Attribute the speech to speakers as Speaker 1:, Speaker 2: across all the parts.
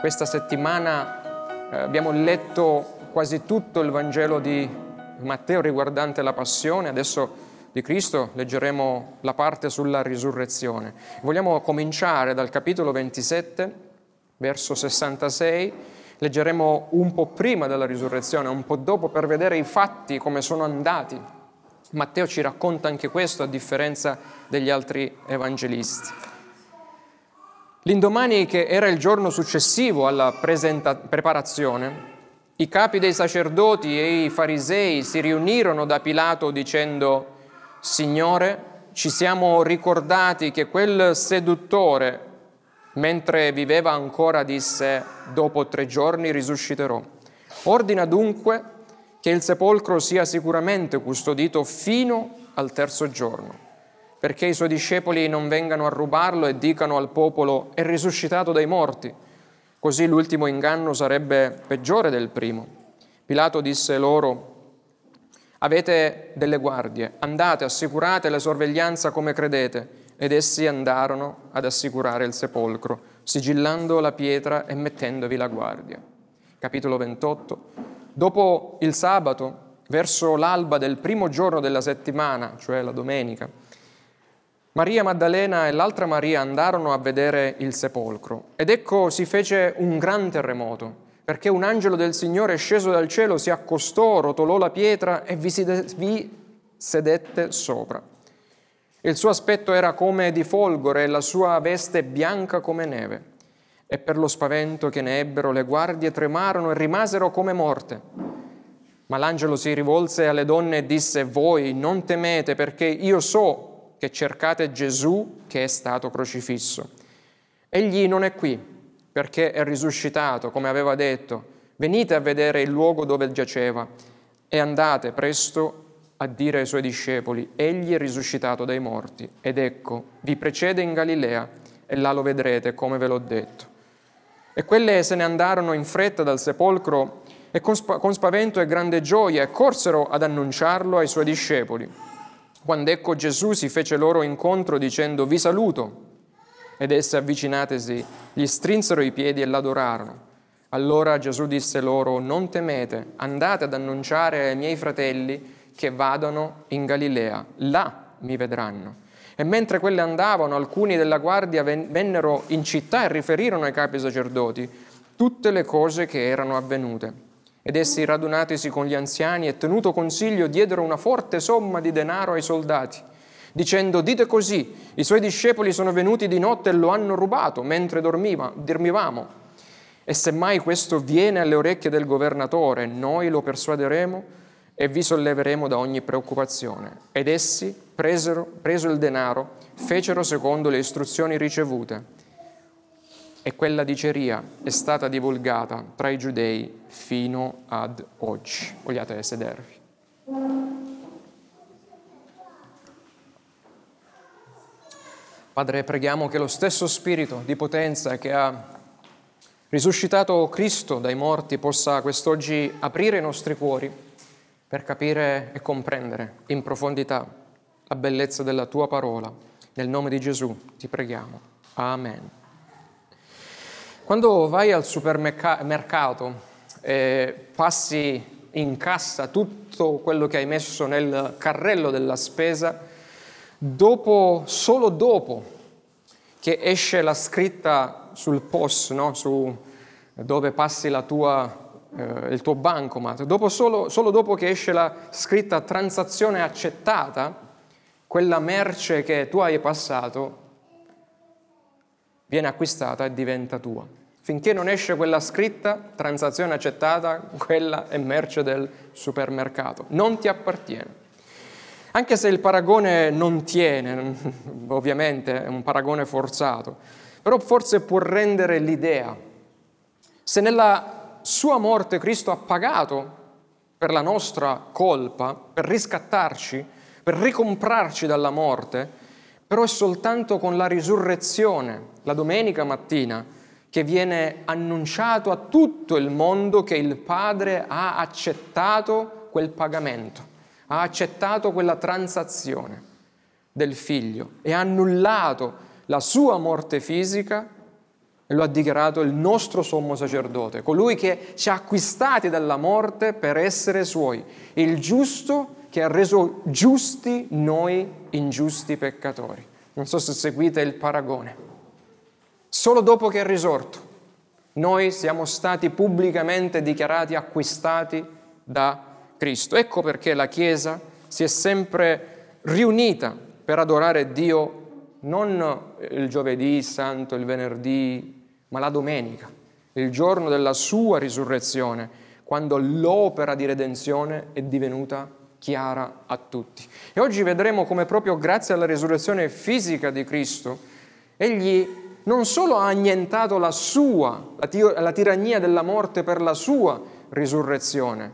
Speaker 1: Questa settimana eh, abbiamo letto quasi tutto il Vangelo di Matteo riguardante la passione, adesso di Cristo leggeremo la parte sulla risurrezione. Vogliamo cominciare dal capitolo 27, verso 66, leggeremo un po' prima della risurrezione, un po' dopo per vedere i fatti come sono andati. Matteo ci racconta anche questo a differenza degli altri evangelisti. L'indomani, che era il giorno successivo alla presenta- preparazione, i capi dei sacerdoti e i farisei si riunirono da Pilato dicendo, Signore, ci siamo ricordati che quel seduttore, mentre viveva ancora, disse, dopo tre giorni risusciterò. Ordina dunque che il sepolcro sia sicuramente custodito fino al terzo giorno perché i suoi discepoli non vengano a rubarlo e dicano al popolo è risuscitato dai morti. Così l'ultimo inganno sarebbe peggiore del primo. Pilato disse loro, avete delle guardie, andate, assicurate la sorveglianza come credete. Ed essi andarono ad assicurare il sepolcro, sigillando la pietra e mettendovi la guardia. Capitolo 28. Dopo il sabato, verso l'alba del primo giorno della settimana, cioè la domenica, Maria Maddalena e l'altra Maria andarono a vedere il sepolcro ed ecco si fece un gran terremoto, perché un angelo del Signore sceso dal cielo si accostò, rotolò la pietra e vi, vi sedette sopra. Il suo aspetto era come di folgore e la sua veste bianca come neve. E per lo spavento che ne ebbero le guardie tremarono e rimasero come morte. Ma l'angelo si rivolse alle donne e disse, voi non temete perché io so che cercate Gesù che è stato crocifisso. Egli non è qui perché è risuscitato, come aveva detto. Venite a vedere il luogo dove giaceva e andate presto a dire ai suoi discepoli, egli è risuscitato dai morti ed ecco, vi precede in Galilea e là lo vedrete come ve l'ho detto. E quelle se ne andarono in fretta dal sepolcro e con, spavento e grande gioia e corsero ad annunciarlo ai suoi discepoli. Quando ecco Gesù si fece loro incontro dicendo vi saluto, ed esse avvicinatesi gli strinsero i piedi e l'adorarono. Allora Gesù disse loro, non temete, andate ad annunciare ai miei fratelli che vadano in Galilea, là mi vedranno. E mentre quelle andavano, alcuni della guardia vennero in città e riferirono ai capi sacerdoti tutte le cose che erano avvenute. Ed essi, radunatisi con gli anziani e tenuto consiglio, diedero una forte somma di denaro ai soldati, dicendo, dite così, i suoi discepoli sono venuti di notte e lo hanno rubato mentre dormiva, dormivamo. E se mai questo viene alle orecchie del governatore, noi lo persuaderemo e vi solleveremo da ogni preoccupazione. Ed essi, presero, preso il denaro, fecero secondo le istruzioni ricevute e quella diceria è stata divulgata tra i giudei fino ad oggi. Vogliate sedervi. Padre, preghiamo che lo stesso spirito di potenza che ha risuscitato Cristo dai morti possa quest'oggi aprire i nostri cuori per capire e comprendere in profondità la bellezza della tua parola. Nel nome di Gesù ti preghiamo. Amen. Quando vai al supermercato e passi in cassa tutto quello che hai messo nel carrello della spesa, dopo, solo dopo che esce la scritta sul POS, no? Su dove passi tua, eh, il tuo bancomat, dopo solo, solo dopo che esce la scritta transazione accettata, quella merce che tu hai passato viene acquistata e diventa tua. Finché non esce quella scritta, transazione accettata, quella è merce del supermercato, non ti appartiene. Anche se il paragone non tiene, ovviamente è un paragone forzato, però forse può rendere l'idea. Se nella sua morte Cristo ha pagato per la nostra colpa, per riscattarci, per ricomprarci dalla morte, però è soltanto con la risurrezione, la domenica mattina, che viene annunciato a tutto il mondo che il Padre ha accettato quel pagamento, ha accettato quella transazione del figlio e ha annullato la sua morte fisica e lo ha dichiarato il nostro sommo sacerdote, colui che ci ha acquistati dalla morte per essere suoi, il giusto che ha reso giusti noi ingiusti peccatori. Non so se seguite il paragone. Solo dopo che è risorto, noi siamo stati pubblicamente dichiarati acquistati da Cristo. Ecco perché la Chiesa si è sempre riunita per adorare Dio non il giovedì santo, il venerdì, ma la domenica, il giorno della sua risurrezione, quando l'opera di redenzione è divenuta chiara a tutti. E oggi vedremo come proprio grazie alla risurrezione fisica di Cristo, egli non solo ha annientato la sua, la, tir- la tirannia della morte per la sua risurrezione,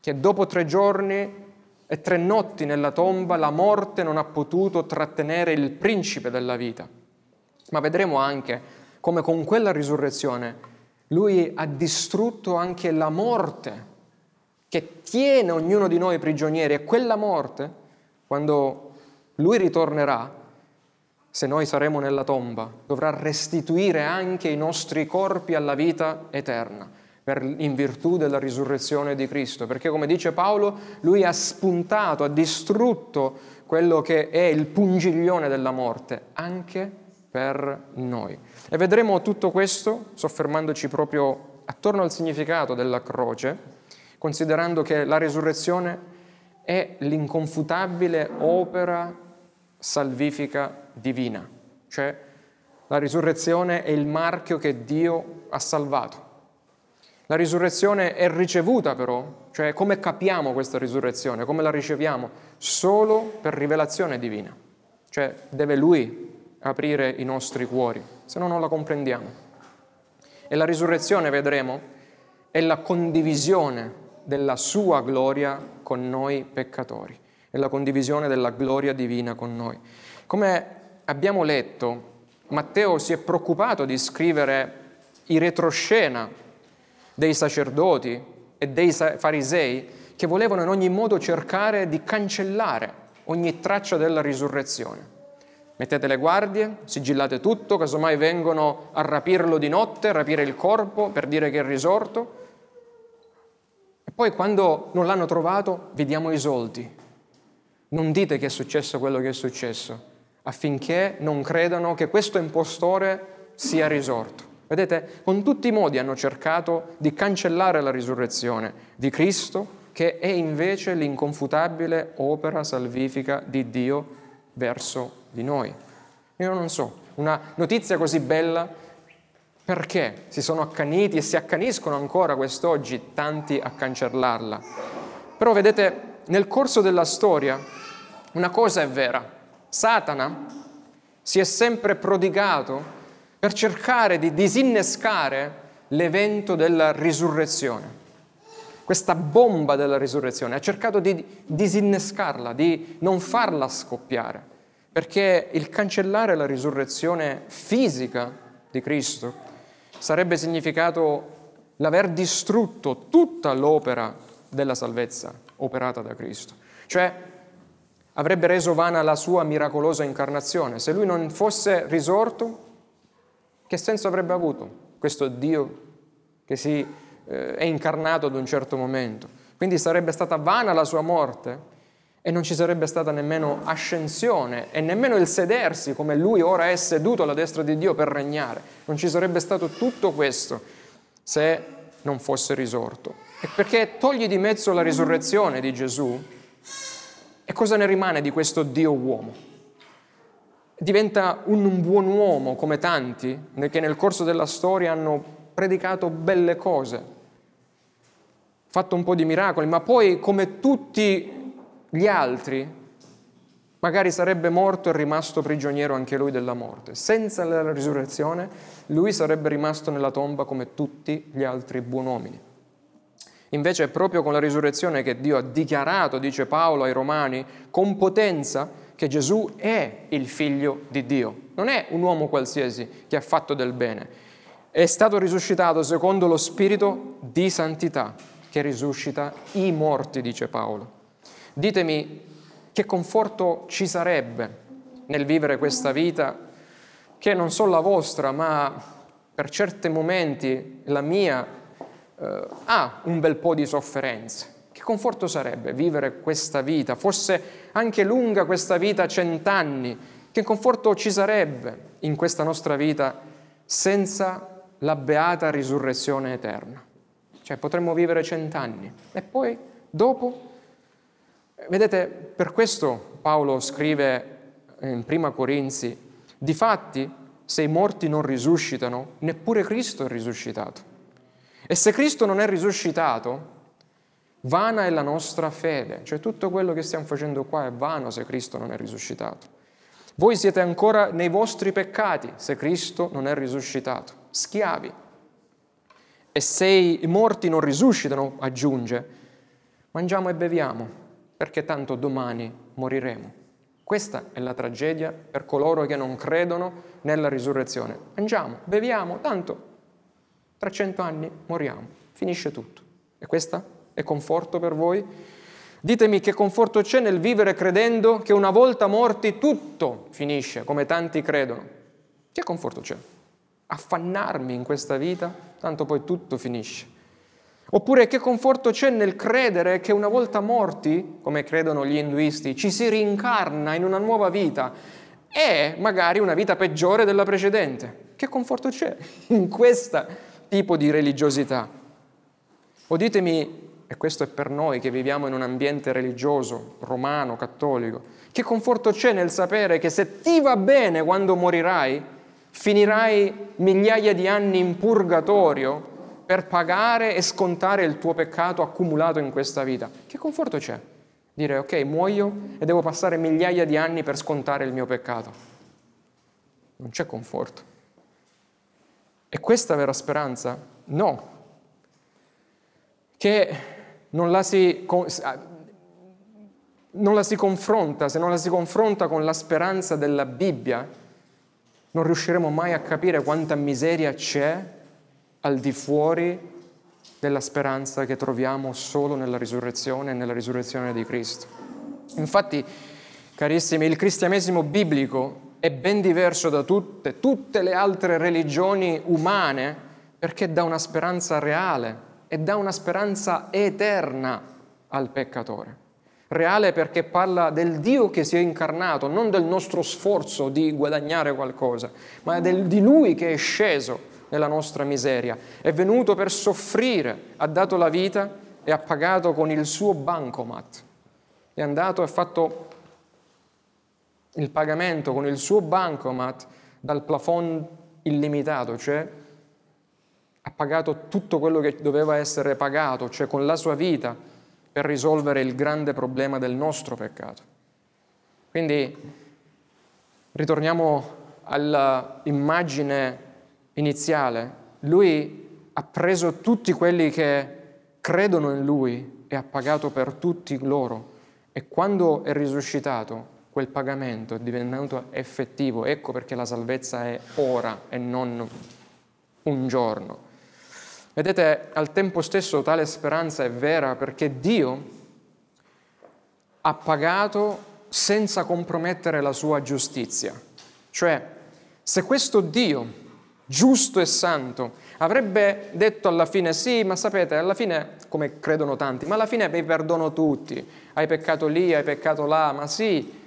Speaker 1: che dopo tre giorni e tre notti nella tomba la morte non ha potuto trattenere il principe della vita, ma vedremo anche come con quella risurrezione lui ha distrutto anche la morte che tiene ognuno di noi prigionieri e quella morte, quando lui ritornerà, se noi saremo nella tomba, dovrà restituire anche i nostri corpi alla vita eterna, per, in virtù della risurrezione di Cristo, perché come dice Paolo, lui ha spuntato, ha distrutto quello che è il pungiglione della morte, anche per noi. E vedremo tutto questo soffermandoci proprio attorno al significato della croce, considerando che la risurrezione è l'inconfutabile opera salvifica divina, cioè la risurrezione è il marchio che Dio ha salvato. La risurrezione è ricevuta però, cioè come capiamo questa risurrezione, come la riceviamo? Solo per rivelazione divina, cioè deve Lui aprire i nostri cuori, se no non la comprendiamo. E la risurrezione, vedremo, è la condivisione della sua gloria con noi peccatori, è la condivisione della gloria divina con noi. Come abbiamo letto, Matteo si è preoccupato di scrivere i retroscena dei sacerdoti e dei farisei che volevano in ogni modo cercare di cancellare ogni traccia della risurrezione. Mettete le guardie, sigillate tutto, casomai vengono a rapirlo di notte, rapire il corpo per dire che è risorto. E poi quando non l'hanno trovato, vi diamo i soldi. Non dite che è successo quello che è successo, affinché non credano che questo impostore sia risorto. Vedete, con tutti i modi hanno cercato di cancellare la risurrezione di Cristo, che è invece l'inconfutabile opera salvifica di Dio verso di noi. Io non so, una notizia così bella, perché si sono accaniti e si accaniscono ancora quest'oggi tanti a cancellarla? Però vedete, nel corso della storia una cosa è vera, Satana si è sempre prodigato per cercare di disinnescare l'evento della risurrezione questa bomba della risurrezione, ha cercato di disinnescarla, di non farla scoppiare, perché il cancellare la risurrezione fisica di Cristo sarebbe significato l'aver distrutto tutta l'opera della salvezza operata da Cristo. Cioè avrebbe reso vana la sua miracolosa incarnazione. Se lui non fosse risorto, che senso avrebbe avuto questo Dio che si eh, è incarnato ad un certo momento. Quindi sarebbe stata vana la sua morte e non ci sarebbe stata nemmeno ascensione e nemmeno il sedersi come lui ora è seduto alla destra di Dio per regnare. Non ci sarebbe stato tutto questo se non fosse risorto. E perché togli di mezzo la risurrezione di Gesù e cosa ne rimane di questo Dio uomo? Diventa un buon uomo come tanti che nel corso della storia hanno predicato belle cose, fatto un po' di miracoli, ma poi come tutti gli altri, magari sarebbe morto e rimasto prigioniero anche lui della morte. Senza la risurrezione, lui sarebbe rimasto nella tomba come tutti gli altri buon uomini. Invece è proprio con la risurrezione che Dio ha dichiarato, dice Paolo ai Romani, con potenza che Gesù è il figlio di Dio. Non è un uomo qualsiasi che ha fatto del bene. È stato risuscitato secondo lo spirito di santità che risuscita i morti, dice Paolo. Ditemi che conforto ci sarebbe nel vivere questa vita che non solo la vostra, ma per certi momenti la mia eh, ha un bel po' di sofferenze. Che conforto sarebbe vivere questa vita, fosse anche lunga questa vita, cent'anni, che conforto ci sarebbe in questa nostra vita senza la beata risurrezione eterna? Cioè potremmo vivere cent'anni e poi dopo... Vedete, per questo Paolo scrive in Prima Corinzi, difatti se i morti non risuscitano, neppure Cristo è risuscitato. E se Cristo non è risuscitato, vana è la nostra fede, cioè tutto quello che stiamo facendo qua è vano se Cristo non è risuscitato. Voi siete ancora nei vostri peccati se Cristo non è risuscitato, schiavi. E se i morti non risuscitano, aggiunge, mangiamo e beviamo, perché tanto domani moriremo. Questa è la tragedia per coloro che non credono nella risurrezione. Mangiamo, beviamo, tanto tra cento anni moriamo, finisce tutto. E questo è conforto per voi? Ditemi che conforto c'è nel vivere credendo che una volta morti tutto finisce, come tanti credono. Che conforto c'è? Affannarmi in questa vita, tanto poi tutto finisce. Oppure che conforto c'è nel credere che una volta morti, come credono gli induisti, ci si rincarna in una nuova vita e magari una vita peggiore della precedente? Che conforto c'è in questo tipo di religiosità? O ditemi, e questo è per noi che viviamo in un ambiente religioso, romano, cattolico, che conforto c'è nel sapere che se ti va bene quando morirai, finirai migliaia di anni in purgatorio per pagare e scontare il tuo peccato accumulato in questa vita. Che conforto c'è? Dire ok, muoio e devo passare migliaia di anni per scontare il mio peccato. Non c'è conforto. E questa vera speranza? No. Che non la si, non la si confronta, se non la si confronta con la speranza della Bibbia, non riusciremo mai a capire quanta miseria c'è al di fuori della speranza che troviamo solo nella risurrezione e nella risurrezione di Cristo. Infatti, carissimi, il cristianesimo biblico è ben diverso da tutte, tutte le altre religioni umane perché dà una speranza reale e dà una speranza eterna al peccatore. Reale perché parla del Dio che si è incarnato, non del nostro sforzo di guadagnare qualcosa, ma del, di Lui che è sceso nella nostra miseria, è venuto per soffrire, ha dato la vita e ha pagato con il suo bancomat. È andato e ha fatto il pagamento con il suo bancomat dal plafond illimitato, cioè ha pagato tutto quello che doveva essere pagato, cioè con la sua vita, per risolvere il grande problema del nostro peccato. Quindi ritorniamo all'immagine iniziale, lui ha preso tutti quelli che credono in lui e ha pagato per tutti loro. E quando è risuscitato, quel pagamento è diventato effettivo. Ecco perché la salvezza è ora e non un giorno. Vedete, al tempo stesso tale speranza è vera perché Dio ha pagato senza compromettere la sua giustizia. Cioè, se questo Dio giusto e santo, avrebbe detto alla fine sì, ma sapete, alla fine, come credono tanti, ma alla fine vi perdono tutti, hai peccato lì, hai peccato là, ma sì,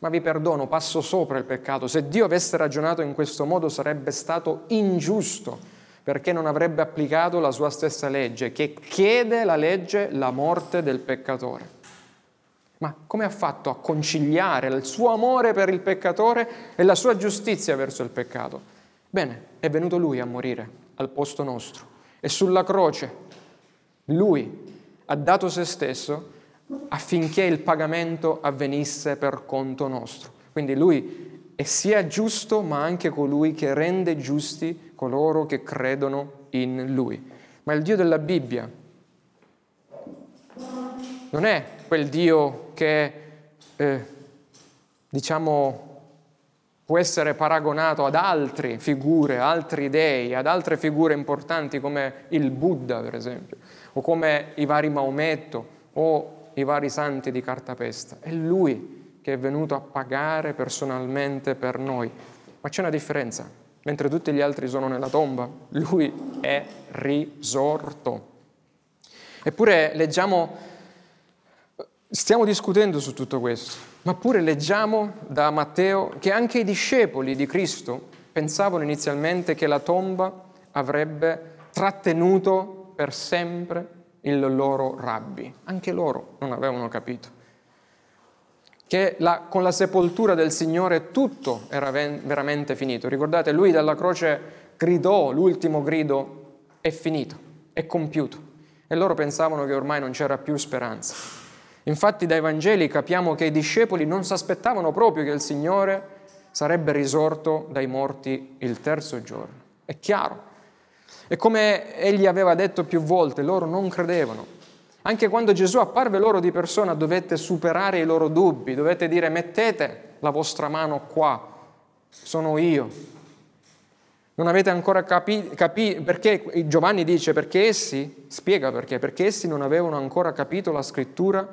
Speaker 1: ma vi perdono, passo sopra il peccato. Se Dio avesse ragionato in questo modo sarebbe stato ingiusto, perché non avrebbe applicato la sua stessa legge, che chiede la legge la morte del peccatore. Ma come ha fatto a conciliare il suo amore per il peccatore e la sua giustizia verso il peccato? Bene, è venuto lui a morire al posto nostro e sulla croce lui ha dato se stesso affinché il pagamento avvenisse per conto nostro. Quindi lui è sia giusto ma anche colui che rende giusti coloro che credono in lui. Ma il Dio della Bibbia non è quel Dio che, eh, diciamo, può essere paragonato ad altre figure, altri dei, ad altre figure importanti come il Buddha, per esempio, o come i vari Maometto o i vari santi di cartapesta. È lui che è venuto a pagare personalmente per noi. Ma c'è una differenza. mentre tutti gli altri sono nella tomba. Lui è risorto. Eppure leggiamo, stiamo discutendo su tutto questo, ma pure leggiamo da Matteo che anche i discepoli di Cristo pensavano inizialmente che la tomba avrebbe trattenuto per sempre il loro rabbi. Anche loro non avevano capito che la, con la sepoltura del Signore tutto era ven- veramente finito. Ricordate, lui dalla croce gridò l'ultimo grido, è finito, è compiuto. E loro pensavano che ormai non c'era più speranza. Infatti dai Vangeli capiamo che i discepoli non si aspettavano proprio che il Signore sarebbe risorto dai morti il terzo giorno. È chiaro. E come egli aveva detto più volte, loro non credevano. Anche quando Gesù apparve loro di persona dovette superare i loro dubbi, dovete dire mettete la vostra mano qua, sono io. Non avete ancora capito, capi, perché Giovanni dice perché essi, spiega perché, perché essi non avevano ancora capito la scrittura,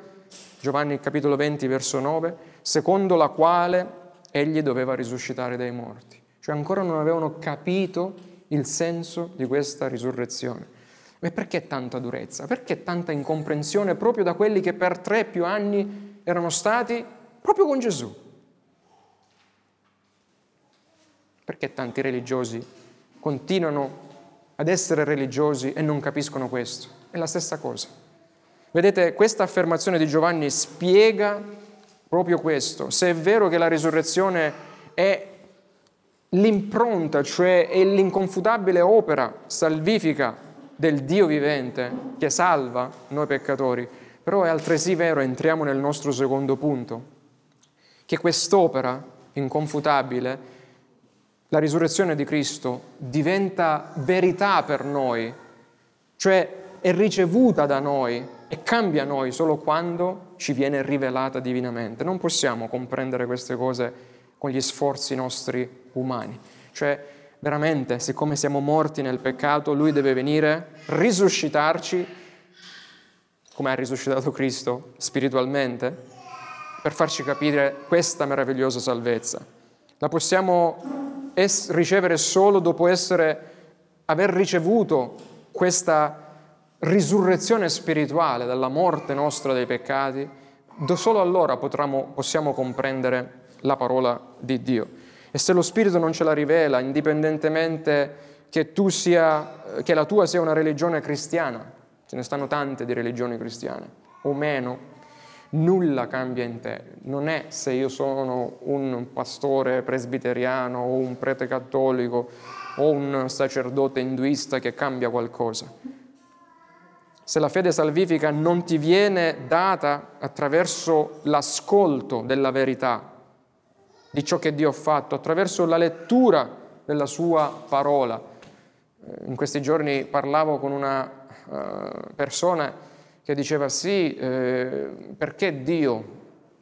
Speaker 1: Giovanni capitolo 20 verso 9, secondo la quale egli doveva risuscitare dai morti. Cioè ancora non avevano capito il senso di questa risurrezione. E perché tanta durezza? Perché tanta incomprensione proprio da quelli che per tre più anni erano stati proprio con Gesù? Perché tanti religiosi continuano ad essere religiosi e non capiscono questo? È la stessa cosa. Vedete, questa affermazione di Giovanni spiega proprio questo. Se è vero che la risurrezione è l'impronta, cioè è l'inconfutabile opera salvifica del Dio vivente che salva noi peccatori, però è altresì vero, entriamo nel nostro secondo punto, che quest'opera inconfutabile, la risurrezione di Cristo, diventa verità per noi, cioè è ricevuta da noi e cambia noi solo quando ci viene rivelata divinamente. Non possiamo comprendere queste cose con gli sforzi nostri umani. Cioè, veramente, siccome siamo morti nel peccato, Lui deve venire, risuscitarci, come ha risuscitato Cristo spiritualmente, per farci capire questa meravigliosa salvezza. La possiamo es- ricevere solo dopo essere, aver ricevuto questa risurrezione spirituale dalla morte nostra dei peccati, solo allora potremo, possiamo comprendere la parola di Dio. E se lo Spirito non ce la rivela, indipendentemente che, sia, che la tua sia una religione cristiana, ce ne stanno tante di religioni cristiane, o meno, nulla cambia in te. Non è se io sono un pastore presbiteriano o un prete cattolico o un sacerdote induista che cambia qualcosa. Se la fede salvifica non ti viene data attraverso l'ascolto della verità, di ciò che Dio ha fatto, attraverso la lettura della sua parola. Eh, in questi giorni parlavo con una uh, persona che diceva sì, eh, perché Dio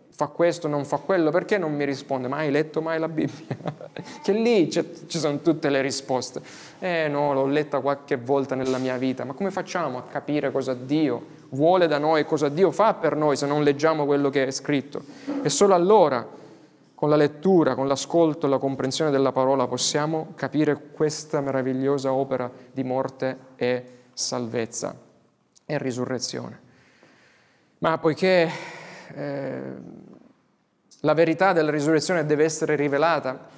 Speaker 1: fa questo, non fa quello, perché non mi risponde? Ma hai letto mai la Bibbia? che lì ci sono tutte le risposte. Eh no, l'ho letta qualche volta nella mia vita, ma come facciamo a capire cosa Dio vuole da noi, cosa Dio fa per noi se non leggiamo quello che è scritto? E solo allora con la lettura, con l'ascolto e la comprensione della parola possiamo capire questa meravigliosa opera di morte e salvezza e risurrezione. Ma poiché eh, la verità della risurrezione deve essere rivelata,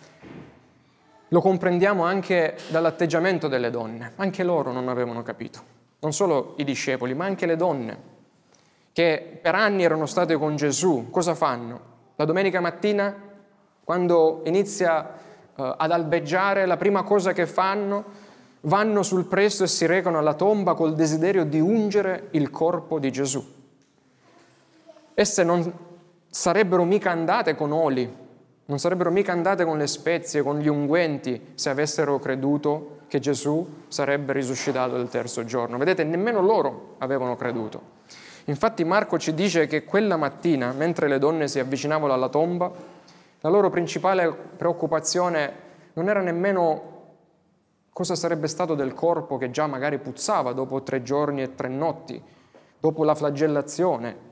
Speaker 1: lo comprendiamo anche dall'atteggiamento delle donne. Anche loro non avevano capito, non solo i discepoli, ma anche le donne, che per anni erano state con Gesù. Cosa fanno? La domenica mattina quando inizia uh, ad albeggiare, la prima cosa che fanno, vanno sul presto e si recano alla tomba col desiderio di ungere il corpo di Gesù. Esse non sarebbero mica andate con oli, non sarebbero mica andate con le spezie, con gli unguenti, se avessero creduto che Gesù sarebbe risuscitato il terzo giorno. Vedete, nemmeno loro avevano creduto. Infatti Marco ci dice che quella mattina, mentre le donne si avvicinavano alla tomba, la loro principale preoccupazione non era nemmeno cosa sarebbe stato del corpo che già magari puzzava dopo tre giorni e tre notti, dopo la flagellazione,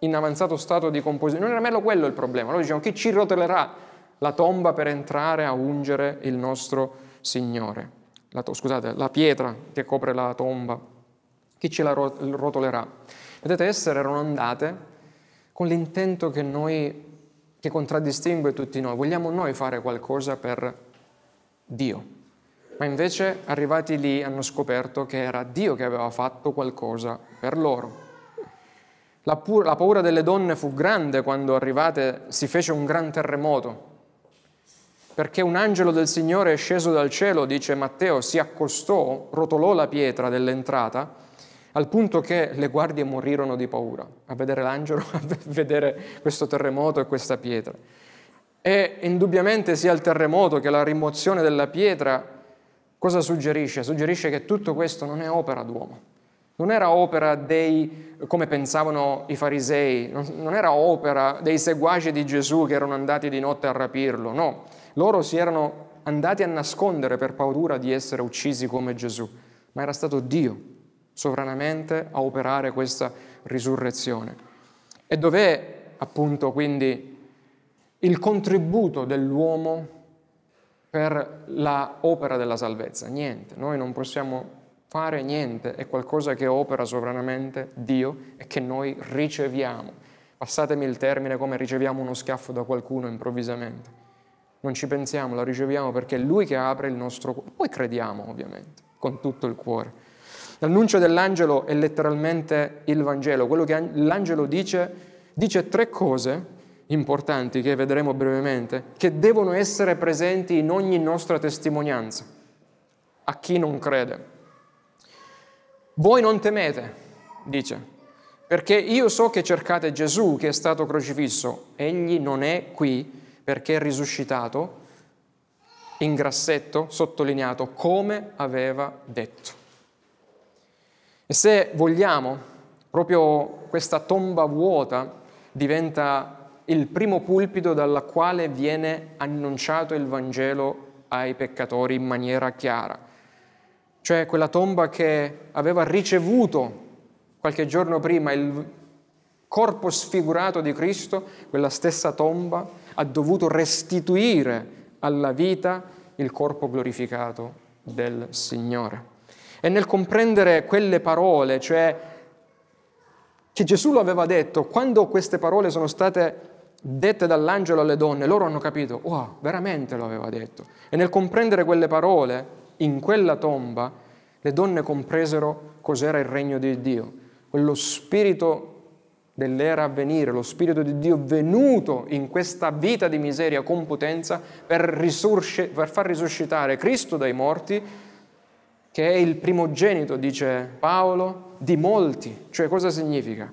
Speaker 1: in avanzato stato di composizione. Non era nemmeno quello il problema. Loro dicevano chi ci rotolerà la tomba per entrare a ungere il nostro Signore. La to- scusate, la pietra che copre la tomba. Chi ce la rotolerà? Vedete, essere erano andate con l'intento che noi, che contraddistingue tutti noi. Vogliamo noi fare qualcosa per Dio. Ma invece arrivati lì hanno scoperto che era Dio che aveva fatto qualcosa per loro. La, pur- la paura delle donne fu grande quando arrivate, si fece un gran terremoto, perché un angelo del Signore è sceso dal cielo, dice Matteo, si accostò, rotolò la pietra dell'entrata, al punto che le guardie morirono di paura a vedere l'angelo, a vedere questo terremoto e questa pietra. E indubbiamente sia il terremoto che la rimozione della pietra cosa suggerisce? Suggerisce che tutto questo non è opera d'uomo non era opera dei, come pensavano i farisei, non era opera dei seguaci di Gesù che erano andati di notte a rapirlo, no, loro si erano andati a nascondere per paura di essere uccisi come Gesù, ma era stato Dio sovranamente a operare questa risurrezione. E dov'è appunto quindi il contributo dell'uomo per l'opera della salvezza? Niente, noi non possiamo fare niente, è qualcosa che opera sovranamente Dio e che noi riceviamo. Passatemi il termine come riceviamo uno schiaffo da qualcuno improvvisamente. Non ci pensiamo, la riceviamo perché è Lui che apre il nostro cuore. Poi crediamo ovviamente, con tutto il cuore. L'annuncio dell'angelo è letteralmente il Vangelo. Quello che l'angelo dice, dice tre cose importanti che vedremo brevemente, che devono essere presenti in ogni nostra testimonianza a chi non crede. Voi non temete, dice, perché io so che cercate Gesù che è stato crocifisso. Egli non è qui perché è risuscitato, in grassetto, sottolineato, come aveva detto. E se vogliamo, proprio questa tomba vuota diventa il primo pulpito dalla quale viene annunciato il Vangelo ai peccatori in maniera chiara cioè quella tomba che aveva ricevuto qualche giorno prima il corpo sfigurato di Cristo, quella stessa tomba ha dovuto restituire alla vita il corpo glorificato del Signore. E nel comprendere quelle parole, cioè che Gesù lo aveva detto, quando queste parole sono state dette dall'angelo alle donne, loro hanno capito, wow, veramente lo aveva detto. E nel comprendere quelle parole, in quella tomba le donne compresero cos'era il regno di Dio, quello spirito dell'era a venire, lo spirito di Dio venuto in questa vita di miseria con potenza per, risurge, per far risuscitare Cristo dai morti, che è il primogenito, dice Paolo, di molti. Cioè cosa significa?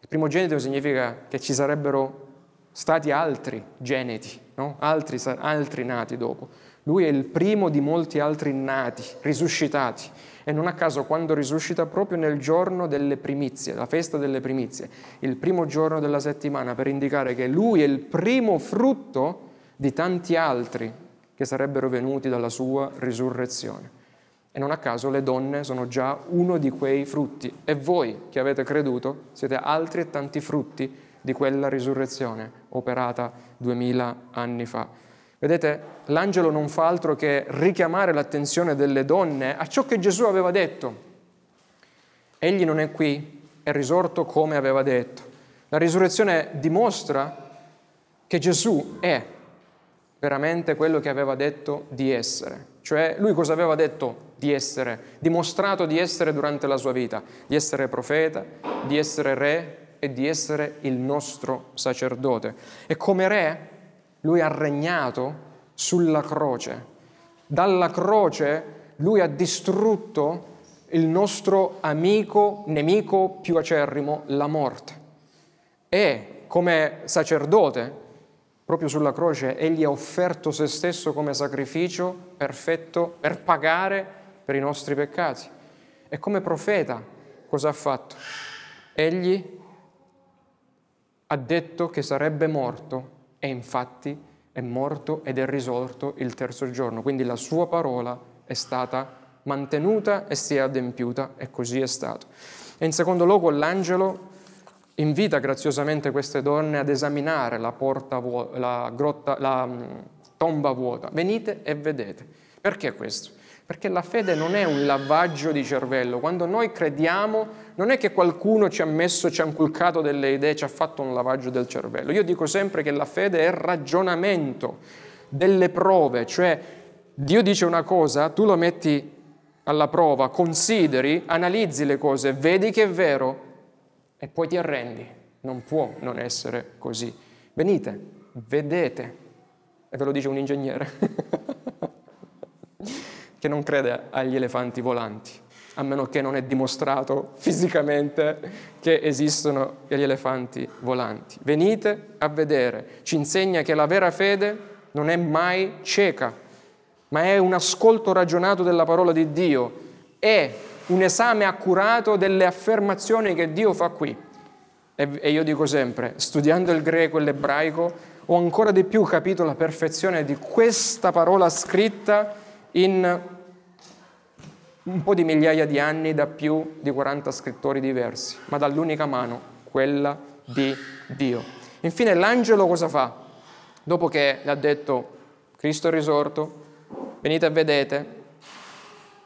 Speaker 1: Il primogenito significa che ci sarebbero stati altri geneti, no? altri, altri nati dopo. Lui è il primo di molti altri nati, risuscitati. E non a caso quando risuscita proprio nel giorno delle primizie, la festa delle primizie, il primo giorno della settimana, per indicare che lui è il primo frutto di tanti altri che sarebbero venuti dalla sua risurrezione. E non a caso le donne sono già uno di quei frutti e voi che avete creduto siete altri e tanti frutti di quella risurrezione operata duemila anni fa. Vedete, l'angelo non fa altro che richiamare l'attenzione delle donne a ciò che Gesù aveva detto. Egli non è qui, è risorto come aveva detto. La risurrezione dimostra che Gesù è veramente quello che aveva detto di essere. Cioè lui cosa aveva detto di essere? Dimostrato di essere durante la sua vita, di essere profeta, di essere re e di essere il nostro sacerdote. E come re lui ha regnato sulla croce. Dalla croce lui ha distrutto il nostro amico, nemico più acerrimo, la morte. E come sacerdote, proprio sulla croce, egli ha offerto se stesso come sacrificio perfetto per pagare per i nostri peccati. E come profeta cosa ha fatto? Egli ha detto che sarebbe morto e infatti è morto ed è risorto il terzo giorno. Quindi la sua parola è stata mantenuta e si è adempiuta e così è stato. E in secondo luogo l'angelo invita graziosamente queste donne ad esaminare la, vuota, la, grotta, la mm, tomba vuota. Venite e vedete. Perché questo? Perché la fede non è un lavaggio di cervello. Quando noi crediamo, non è che qualcuno ci ha messo, ci ha inculcato delle idee, ci ha fatto un lavaggio del cervello. Io dico sempre che la fede è ragionamento delle prove, cioè Dio dice una cosa, tu lo metti alla prova, consideri, analizzi le cose, vedi che è vero e poi ti arrendi. Non può non essere così. Venite, vedete. E ve lo dice un ingegnere. che non crede agli elefanti volanti, a meno che non è dimostrato fisicamente che esistono gli elefanti volanti. Venite a vedere, ci insegna che la vera fede non è mai cieca, ma è un ascolto ragionato della parola di Dio, è un esame accurato delle affermazioni che Dio fa qui. E io dico sempre, studiando il greco e l'ebraico, ho ancora di più capito la perfezione di questa parola scritta in un po' di migliaia di anni da più di 40 scrittori diversi, ma dall'unica mano, quella di Dio. Infine l'angelo cosa fa? Dopo che le ha detto Cristo è risorto, venite e vedete,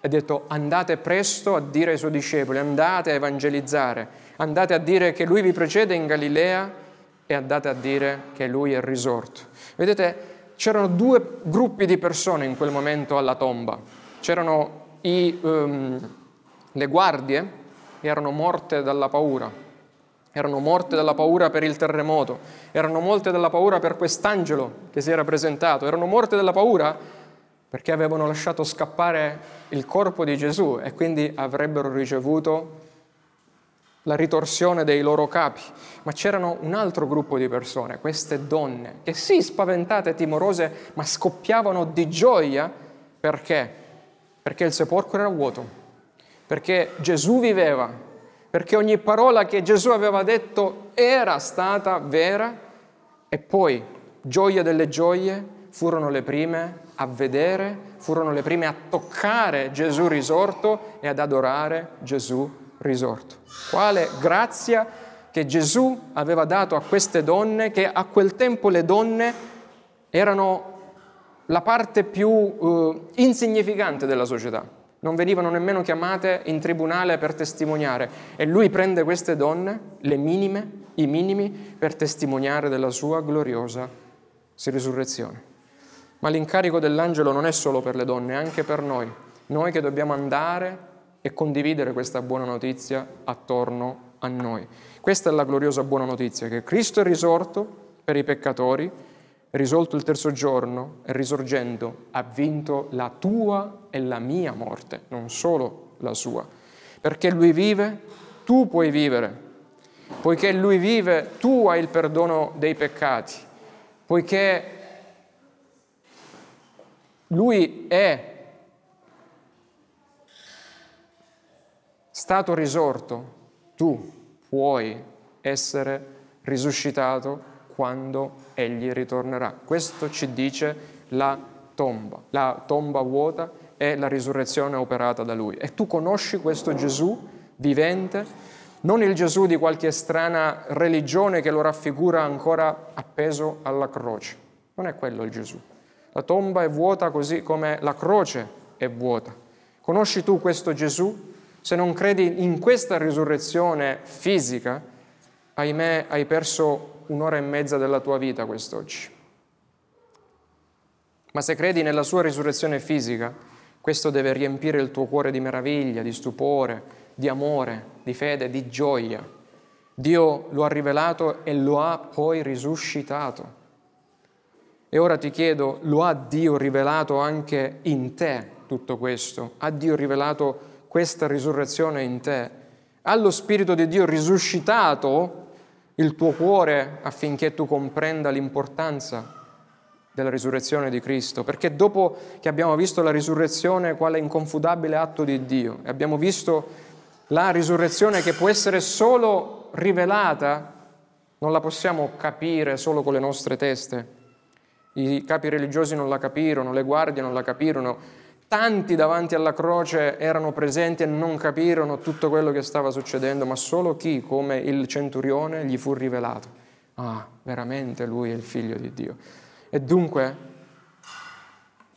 Speaker 1: ha detto andate presto a dire ai suoi discepoli, andate a evangelizzare, andate a dire che lui vi precede in Galilea e andate a dire che lui è risorto. Vedete, c'erano due gruppi di persone in quel momento alla tomba. C'erano i, um, le guardie erano morte dalla paura, erano morte dalla paura per il terremoto, erano morte dalla paura per quest'angelo che si era presentato, erano morte dalla paura perché avevano lasciato scappare il corpo di Gesù e quindi avrebbero ricevuto la ritorsione dei loro capi, ma c'erano un altro gruppo di persone, queste donne, che sì, spaventate e timorose, ma scoppiavano di gioia. Perché? Perché il sepolcro era vuoto, perché Gesù viveva, perché ogni parola che Gesù aveva detto era stata vera. E poi, gioia delle gioie, furono le prime a vedere, furono le prime a toccare Gesù risorto e ad adorare Gesù risorto. Quale grazia che Gesù aveva dato a queste donne, che a quel tempo le donne erano la parte più uh, insignificante della società. Non venivano nemmeno chiamate in tribunale per testimoniare. E lui prende queste donne, le minime, i minimi, per testimoniare della sua gloriosa risurrezione. Ma l'incarico dell'angelo non è solo per le donne, è anche per noi. Noi che dobbiamo andare e condividere questa buona notizia attorno a noi. Questa è la gloriosa buona notizia, che Cristo è risorto per i peccatori, è risolto il terzo giorno e risorgendo ha vinto la tua e la mia morte, non solo la sua. Perché lui vive, tu puoi vivere. Poiché lui vive, tu hai il perdono dei peccati. Poiché lui è stato risorto, tu puoi essere risuscitato quando egli ritornerà. Questo ci dice la tomba, la tomba vuota è la risurrezione operata da lui. E tu conosci questo Gesù vivente, non il Gesù di qualche strana religione che lo raffigura ancora appeso alla croce. Non è quello il Gesù. La tomba è vuota così come la croce è vuota. Conosci tu questo Gesù? Se non credi in questa risurrezione fisica, ahimè hai perso un'ora e mezza della tua vita quest'oggi. Ma se credi nella sua risurrezione fisica, questo deve riempire il tuo cuore di meraviglia, di stupore, di amore, di fede, di gioia. Dio lo ha rivelato e lo ha poi risuscitato. E ora ti chiedo, lo ha Dio rivelato anche in te tutto questo? Ha Dio rivelato questa risurrezione in te? Ha lo Spirito di Dio risuscitato il tuo cuore affinché tu comprenda l'importanza della risurrezione di Cristo, perché dopo che abbiamo visto la risurrezione quale inconfutabile atto di Dio e abbiamo visto la risurrezione che può essere solo rivelata, non la possiamo capire solo con le nostre teste. I capi religiosi non la capirono, le guardie non la capirono, Tanti davanti alla croce erano presenti e non capirono tutto quello che stava succedendo, ma solo chi, come il centurione, gli fu rivelato. Ah, veramente lui è il figlio di Dio. E dunque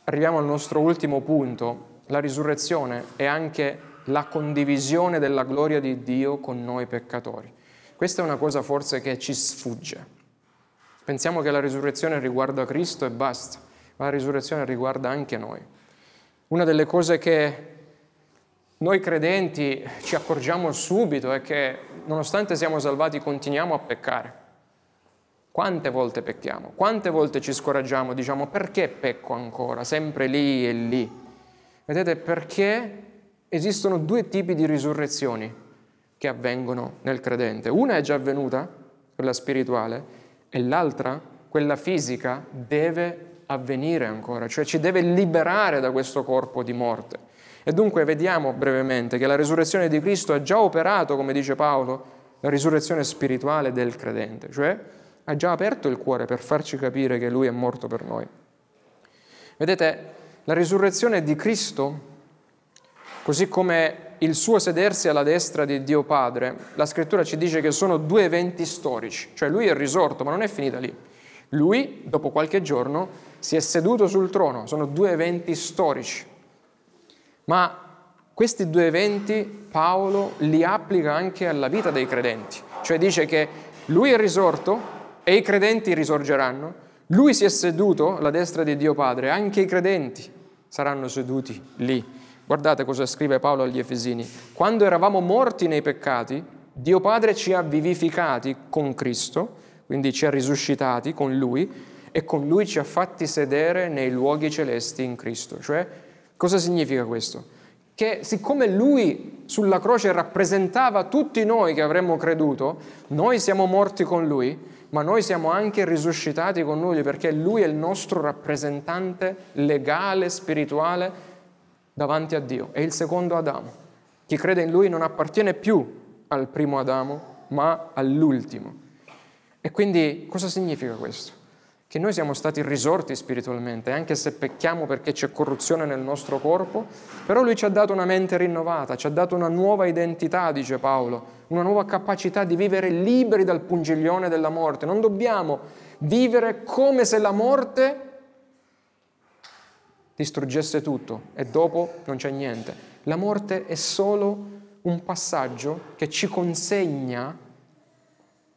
Speaker 1: arriviamo al nostro ultimo punto. La risurrezione è anche la condivisione della gloria di Dio con noi peccatori. Questa è una cosa forse che ci sfugge. Pensiamo che la risurrezione riguarda Cristo e basta, ma la risurrezione riguarda anche noi. Una delle cose che noi credenti ci accorgiamo subito è che nonostante siamo salvati continuiamo a peccare. Quante volte pecchiamo? Quante volte ci scoraggiamo? Diciamo perché pecco ancora? Sempre lì e lì. Vedete perché esistono due tipi di risurrezioni che avvengono nel credente. Una è già avvenuta, quella spirituale, e l'altra, quella fisica, deve avvenire ancora, cioè ci deve liberare da questo corpo di morte. E dunque vediamo brevemente che la risurrezione di Cristo ha già operato, come dice Paolo, la risurrezione spirituale del credente, cioè ha già aperto il cuore per farci capire che Lui è morto per noi. Vedete, la risurrezione di Cristo, così come il suo sedersi alla destra di Dio Padre, la scrittura ci dice che sono due eventi storici, cioè Lui è risorto, ma non è finita lì. Lui, dopo qualche giorno, si è seduto sul trono, sono due eventi storici. Ma questi due eventi Paolo li applica anche alla vita dei credenti, cioè dice che lui è risorto e i credenti risorgeranno, lui si è seduto alla destra di Dio Padre, anche i credenti saranno seduti lì. Guardate cosa scrive Paolo agli Efesini. Quando eravamo morti nei peccati, Dio Padre ci ha vivificati con Cristo, quindi ci ha risuscitati con Lui, e con lui ci ha fatti sedere nei luoghi celesti in Cristo. Cioè, cosa significa questo? Che siccome lui sulla croce rappresentava tutti noi che avremmo creduto, noi siamo morti con lui, ma noi siamo anche risuscitati con lui perché lui è il nostro rappresentante legale, spirituale davanti a Dio. È il secondo Adamo. Chi crede in lui non appartiene più al primo Adamo, ma all'ultimo. E quindi cosa significa questo? che noi siamo stati risorti spiritualmente, anche se pecchiamo perché c'è corruzione nel nostro corpo, però lui ci ha dato una mente rinnovata, ci ha dato una nuova identità, dice Paolo, una nuova capacità di vivere liberi dal pungiglione della morte. Non dobbiamo vivere come se la morte distruggesse tutto e dopo non c'è niente. La morte è solo un passaggio che ci consegna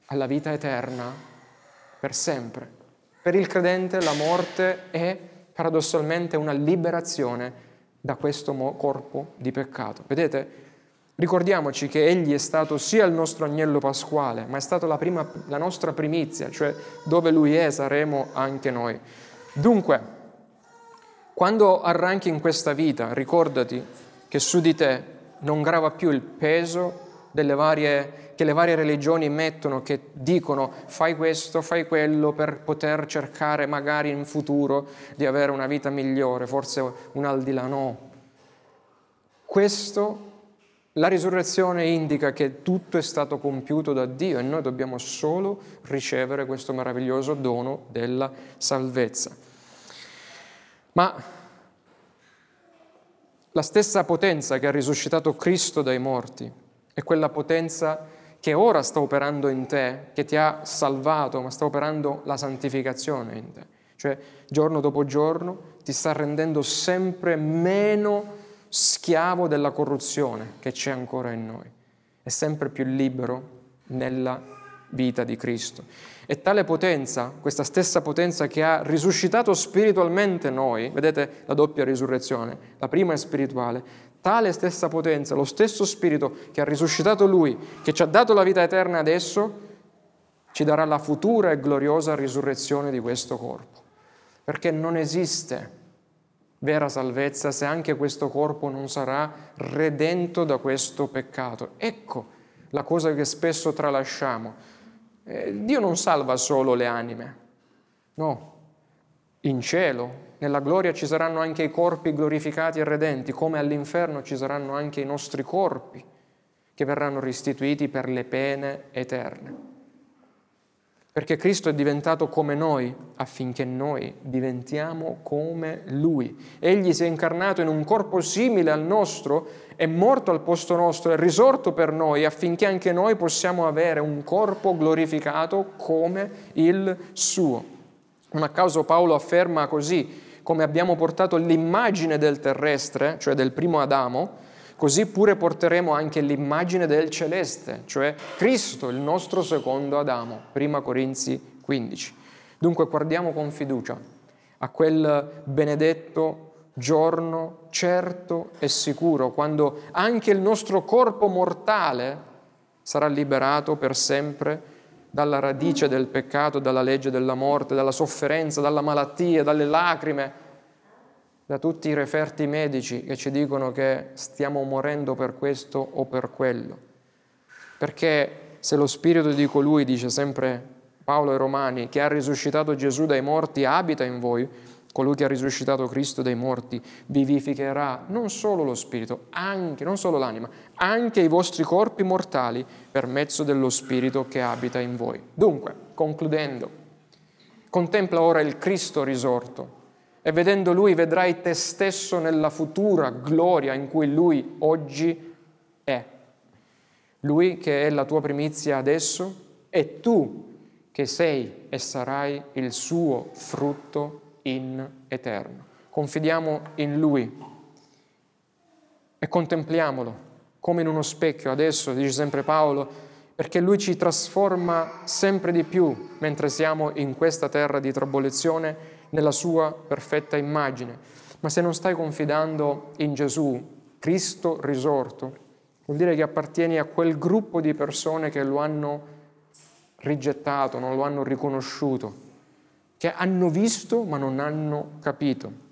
Speaker 1: alla vita eterna per sempre. Per il credente la morte è paradossalmente una liberazione da questo corpo di peccato. Vedete? Ricordiamoci che Egli è stato sia il nostro agnello pasquale, ma è stata la, prima, la nostra primizia, cioè dove Lui è saremo anche noi. Dunque, quando arranchi in questa vita, ricordati che su di te non grava più il peso varie che le varie religioni mettono, che dicono fai questo, fai quello per poter cercare magari in futuro di avere una vita migliore, forse un al di là no. Questo, la risurrezione indica che tutto è stato compiuto da Dio e noi dobbiamo solo ricevere questo meraviglioso dono della salvezza. Ma la stessa potenza che ha risuscitato Cristo dai morti è quella potenza che ora sta operando in te, che ti ha salvato, ma sta operando la santificazione in te. Cioè, giorno dopo giorno ti sta rendendo sempre meno schiavo della corruzione che c'è ancora in noi e sempre più libero nella vita di Cristo. E tale potenza, questa stessa potenza che ha risuscitato spiritualmente noi, vedete la doppia risurrezione, la prima è spirituale, tale stessa potenza, lo stesso Spirito che ha risuscitato Lui, che ci ha dato la vita eterna adesso, ci darà la futura e gloriosa risurrezione di questo corpo. Perché non esiste vera salvezza se anche questo corpo non sarà redento da questo peccato. Ecco la cosa che spesso tralasciamo. Eh, Dio non salva solo le anime, no. In cielo nella gloria ci saranno anche i corpi glorificati e redenti, come all'inferno ci saranno anche i nostri corpi che verranno restituiti per le pene eterne. Perché Cristo è diventato come noi affinché noi diventiamo come Lui. Egli si è incarnato in un corpo simile al nostro, è morto al posto nostro, è risorto per noi affinché anche noi possiamo avere un corpo glorificato come il suo. Non a caso Paolo afferma così, come abbiamo portato l'immagine del terrestre, cioè del primo Adamo, così pure porteremo anche l'immagine del celeste, cioè Cristo, il nostro secondo Adamo, prima Corinzi 15. Dunque guardiamo con fiducia a quel benedetto giorno certo e sicuro, quando anche il nostro corpo mortale sarà liberato per sempre dalla radice del peccato, dalla legge della morte, dalla sofferenza, dalla malattia, dalle lacrime, da tutti i referti medici che ci dicono che stiamo morendo per questo o per quello. Perché se lo spirito di colui, dice sempre Paolo ai Romani, che ha risuscitato Gesù dai morti abita in voi, colui che ha risuscitato Cristo dai morti vivificherà non solo lo spirito, anche, non solo l'anima, anche i vostri corpi mortali per mezzo dello spirito che abita in voi. Dunque, concludendo, contempla ora il Cristo risorto e vedendo Lui vedrai te stesso nella futura gloria in cui Lui oggi è. Lui che è la tua primizia adesso e tu che sei e sarai il suo frutto in eterno. Confidiamo in Lui e contempliamolo come in uno specchio. Adesso, dice sempre Paolo, perché Lui ci trasforma sempre di più mentre siamo in questa terra di tribolazione nella sua perfetta immagine. Ma se non stai confidando in Gesù, Cristo risorto, vuol dire che appartieni a quel gruppo di persone che lo hanno rigettato, non lo hanno riconosciuto, che hanno visto ma non hanno capito.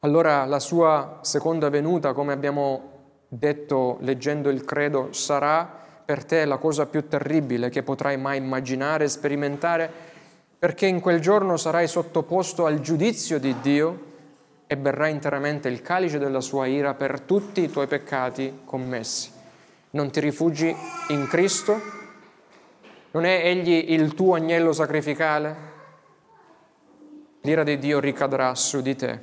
Speaker 1: Allora la sua seconda venuta, come abbiamo detto leggendo il credo, sarà per te la cosa più terribile che potrai mai immaginare sperimentare perché in quel giorno sarai sottoposto al giudizio di Dio e berrai interamente il calice della sua ira per tutti i tuoi peccati commessi. Non ti rifugi in Cristo? Non è Egli il tuo agnello sacrificale? L'ira di Dio ricadrà su di te.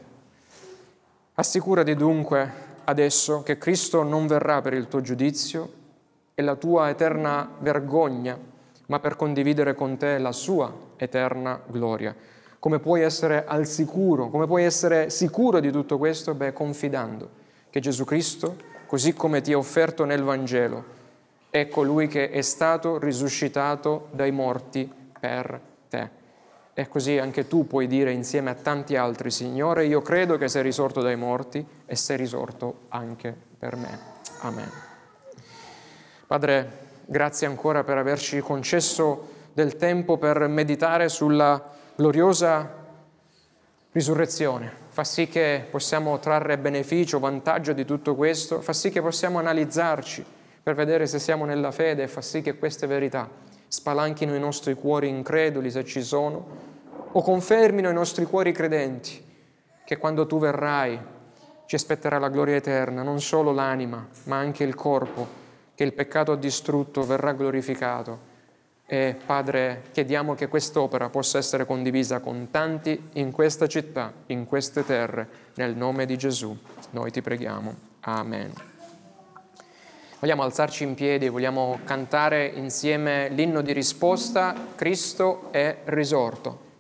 Speaker 1: Assicurati dunque adesso che Cristo non verrà per il tuo giudizio e la tua eterna vergogna ma per condividere con te la sua eterna gloria. Come puoi essere al sicuro, come puoi essere sicuro di tutto questo? Beh, confidando che Gesù Cristo, così come ti ha offerto nel Vangelo, è colui che è stato risuscitato dai morti per te. E così anche tu puoi dire insieme a tanti altri, Signore, io credo che sei risorto dai morti e sei risorto anche per me. Amen. Padre, Grazie ancora per averci concesso del tempo per meditare sulla gloriosa risurrezione. Fa sì che possiamo trarre beneficio, vantaggio di tutto questo, fa sì che possiamo analizzarci per vedere se siamo nella fede fa sì che queste verità spalanchino i nostri cuori increduli se ci sono o confermino i nostri cuori credenti che quando tu verrai ci aspetterà la gloria eterna, non solo l'anima ma anche il corpo che il peccato ha distrutto verrà glorificato. E Padre, chiediamo che quest'opera possa essere condivisa con tanti in questa città, in queste terre, nel nome di Gesù. Noi ti preghiamo. Amen. Vogliamo alzarci in piedi, vogliamo cantare insieme l'inno di risposta, Cristo è risorto.